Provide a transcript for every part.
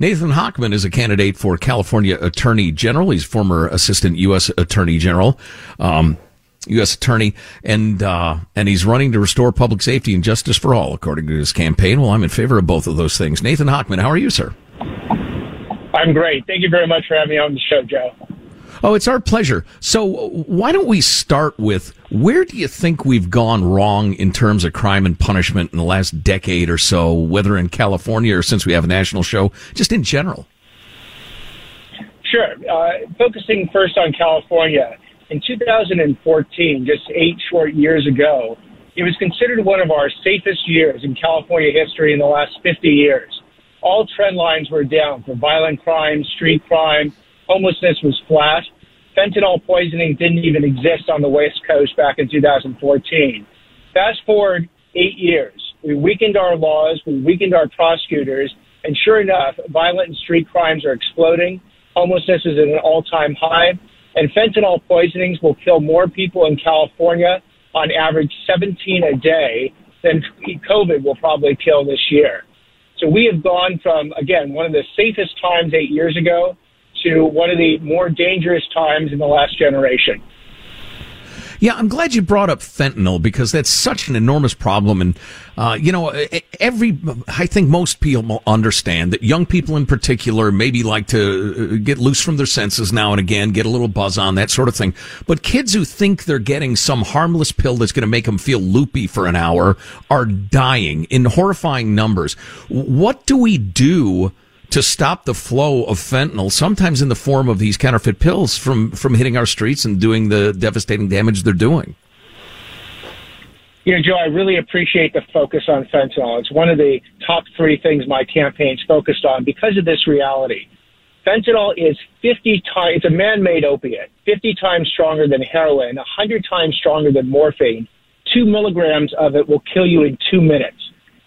Nathan Hochman is a candidate for California Attorney General. He's former Assistant U.S. Attorney General, um, U.S. Attorney, and uh, and he's running to restore public safety and justice for all, according to his campaign. Well, I'm in favor of both of those things. Nathan Hochman, how are you, sir? I'm great. Thank you very much for having me on the show, Joe. Oh, it's our pleasure. So, why don't we start with where do you think we've gone wrong in terms of crime and punishment in the last decade or so, whether in California or since we have a national show, just in general? Sure. Uh, focusing first on California, in 2014, just eight short years ago, it was considered one of our safest years in California history in the last 50 years. All trend lines were down for violent crime, street crime, homelessness was flat. Fentanyl poisoning didn't even exist on the West Coast back in 2014. Fast forward eight years. We weakened our laws, we weakened our prosecutors, and sure enough, violent and street crimes are exploding. Homelessness is at an all time high, and fentanyl poisonings will kill more people in California on average 17 a day than COVID will probably kill this year. So we have gone from, again, one of the safest times eight years ago to one of the more dangerous times in the last generation. Yeah, I'm glad you brought up fentanyl because that's such an enormous problem. And, uh, you know, every, I think most people understand that young people in particular maybe like to uh, get loose from their senses now and again, get a little buzz on, that sort of thing. But kids who think they're getting some harmless pill that's going to make them feel loopy for an hour are dying in horrifying numbers. What do we do? To stop the flow of fentanyl, sometimes in the form of these counterfeit pills from, from hitting our streets and doing the devastating damage they're doing. You know, Joe, I really appreciate the focus on fentanyl. It's one of the top three things my campaign's focused on because of this reality. Fentanyl is 50 times, it's a man-made opiate, 50 times stronger than heroin, 100 times stronger than morphine. Two milligrams of it will kill you in two minutes.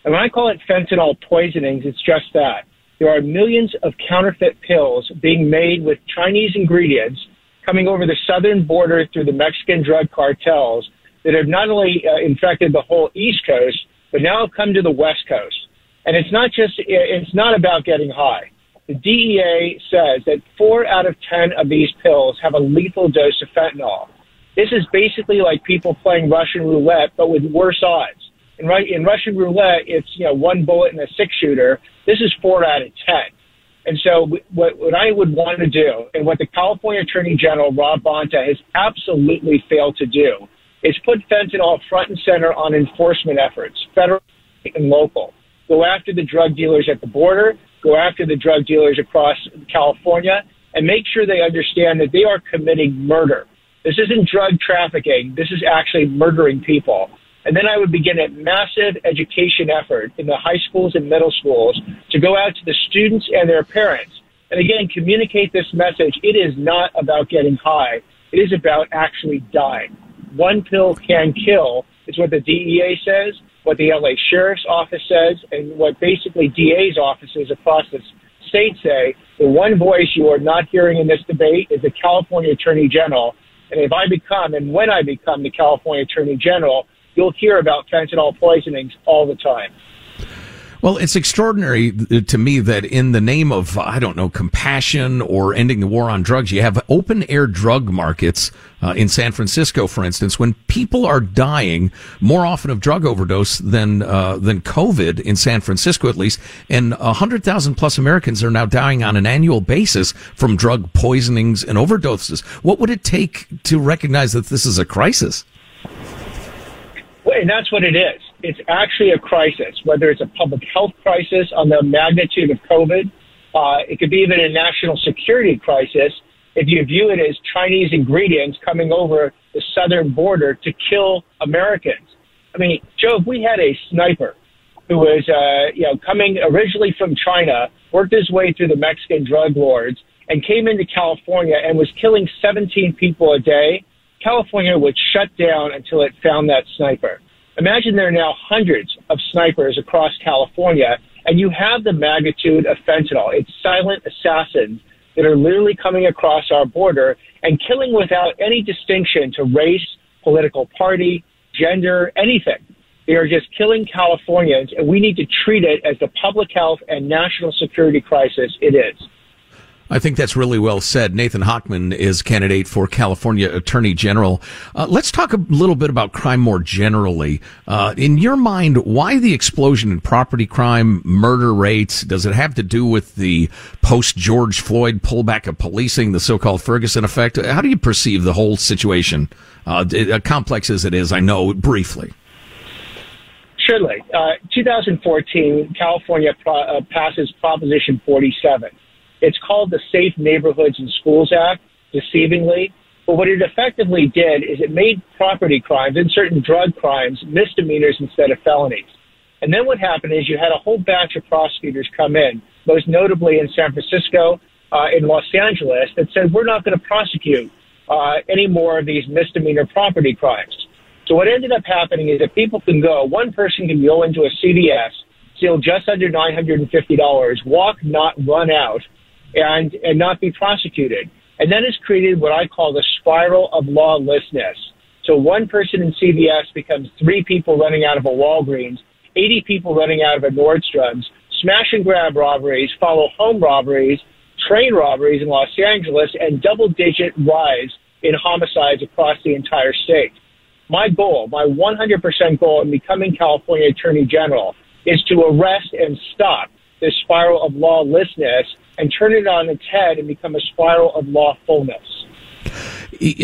And when I call it fentanyl poisonings, it's just that. There are millions of counterfeit pills being made with Chinese ingredients coming over the southern border through the Mexican drug cartels that have not only uh, infected the whole East Coast, but now have come to the West Coast. And it's not just, it's not about getting high. The DEA says that four out of 10 of these pills have a lethal dose of fentanyl. This is basically like people playing Russian roulette, but with worse odds. In, in Russian roulette, it's, you know, one bullet in a six shooter. This is four out of 10. And so what, what I would want to do and what the California Attorney General, Rob Bonta, has absolutely failed to do is put fentanyl front and center on enforcement efforts, federal and local. Go after the drug dealers at the border, go after the drug dealers across California, and make sure they understand that they are committing murder. This isn't drug trafficking. This is actually murdering people. And then I would begin a massive education effort in the high schools and middle schools to go out to the students and their parents. And again, communicate this message. It is not about getting high. It is about actually dying. One pill can kill is what the DEA says, what the LA Sheriff's Office says, and what basically DA's offices across the state say. The one voice you are not hearing in this debate is the California Attorney General. And if I become, and when I become the California Attorney General, you'll hear about fentanyl poisonings all the time. Well, it's extraordinary to me that in the name of, I don't know, compassion or ending the war on drugs, you have open air drug markets uh, in San Francisco, for instance, when people are dying more often of drug overdose than, uh, than COVID in San Francisco, at least. And 100,000 plus Americans are now dying on an annual basis from drug poisonings and overdoses. What would it take to recognize that this is a crisis? And that's what it is. It's actually a crisis, whether it's a public health crisis on the magnitude of COVID. Uh, it could be even a national security crisis if you view it as Chinese ingredients coming over the southern border to kill Americans. I mean, Joe, if we had a sniper who was, uh, you know, coming originally from China, worked his way through the Mexican drug lords, and came into California and was killing 17 people a day, California would shut down until it found that sniper. Imagine there are now hundreds of snipers across California, and you have the magnitude of fentanyl. It's silent assassins that are literally coming across our border and killing without any distinction to race, political party, gender, anything. They are just killing Californians, and we need to treat it as the public health and national security crisis it is. I think that's really well said. Nathan Hochman is candidate for California Attorney General. Uh, let's talk a little bit about crime more generally. Uh, in your mind, why the explosion in property crime, murder rates? Does it have to do with the post George Floyd pullback of policing, the so-called Ferguson effect? How do you perceive the whole situation? Uh, complex as it is, I know briefly. Surely. Uh, 2014, California pro- uh, passes Proposition 47 it's called the Safe Neighborhoods and Schools Act, deceivingly. But what it effectively did is it made property crimes and certain drug crimes misdemeanors instead of felonies. And then what happened is you had a whole batch of prosecutors come in, most notably in San Francisco, uh, in Los Angeles, that said, we're not going to prosecute uh, any more of these misdemeanor property crimes. So what ended up happening is that people can go, one person can go into a CVS, steal just under $950, walk, not run out, and, and not be prosecuted. And that has created what I call the spiral of lawlessness. So one person in CVS becomes three people running out of a Walgreens, 80 people running out of a Nordstrom's, smash and grab robberies, follow home robberies, train robberies in Los Angeles, and double digit rise in homicides across the entire state. My goal, my 100% goal in becoming California Attorney General is to arrest and stop this spiral of lawlessness and turn it on its head and become a spiral of lawfulness.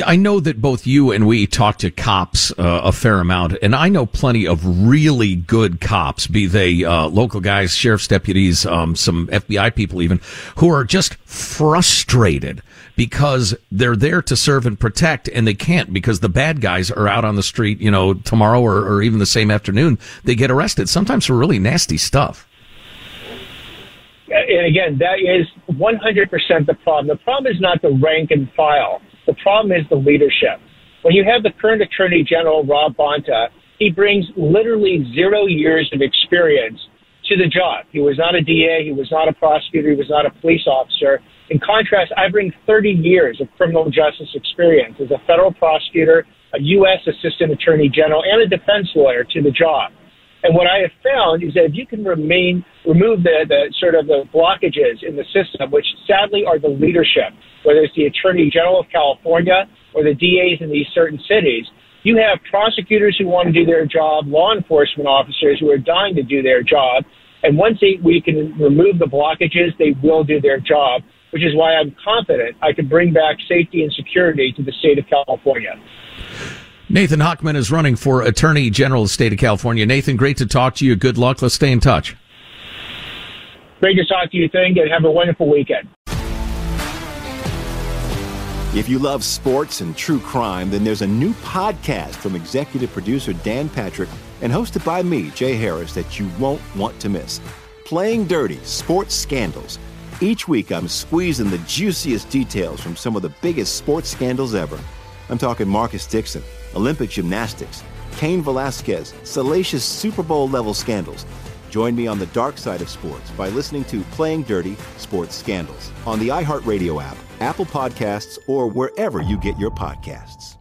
I know that both you and we talk to cops uh, a fair amount, and I know plenty of really good cops, be they uh, local guys, sheriff's deputies, um, some FBI people even, who are just frustrated because they're there to serve and protect, and they can't because the bad guys are out on the street, you know, tomorrow or, or even the same afternoon. They get arrested, sometimes for really nasty stuff and again, that is 100% the problem. The problem is not the rank and file. The problem is the leadership. When you have the current Attorney General, Rob Bonta, he brings literally zero years of experience to the job. He was not a DA. He was not a prosecutor. He was not a police officer. In contrast, I bring 30 years of criminal justice experience as a federal prosecutor, a U.S. Assistant Attorney General, and a defense lawyer to the job. And what I have found is that if you can remain, remove the, the sort of the blockages in the system, which sadly are the leadership, whether it's the Attorney General of California or the DAs in these certain cities, you have prosecutors who want to do their job, law enforcement officers who are dying to do their job. And once they, we can remove the blockages, they will do their job, which is why I'm confident I can bring back safety and security to the state of California. Nathan Hochman is running for Attorney General of the state of California. Nathan, great to talk to you. Good luck. Let's stay in touch. Great to talk to you, Thing, and have a wonderful weekend. If you love sports and true crime, then there's a new podcast from executive producer Dan Patrick and hosted by me, Jay Harris, that you won't want to miss. Playing Dirty Sports Scandals. Each week, I'm squeezing the juiciest details from some of the biggest sports scandals ever. I'm talking Marcus Dixon. Olympic gymnastics, Cain Velasquez, salacious Super Bowl level scandals. Join me on the dark side of sports by listening to Playing Dirty Sports Scandals on the iHeartRadio app, Apple Podcasts, or wherever you get your podcasts.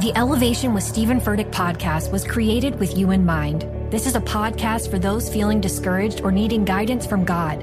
The Elevation with Stephen Furtick podcast was created with you in mind. This is a podcast for those feeling discouraged or needing guidance from God.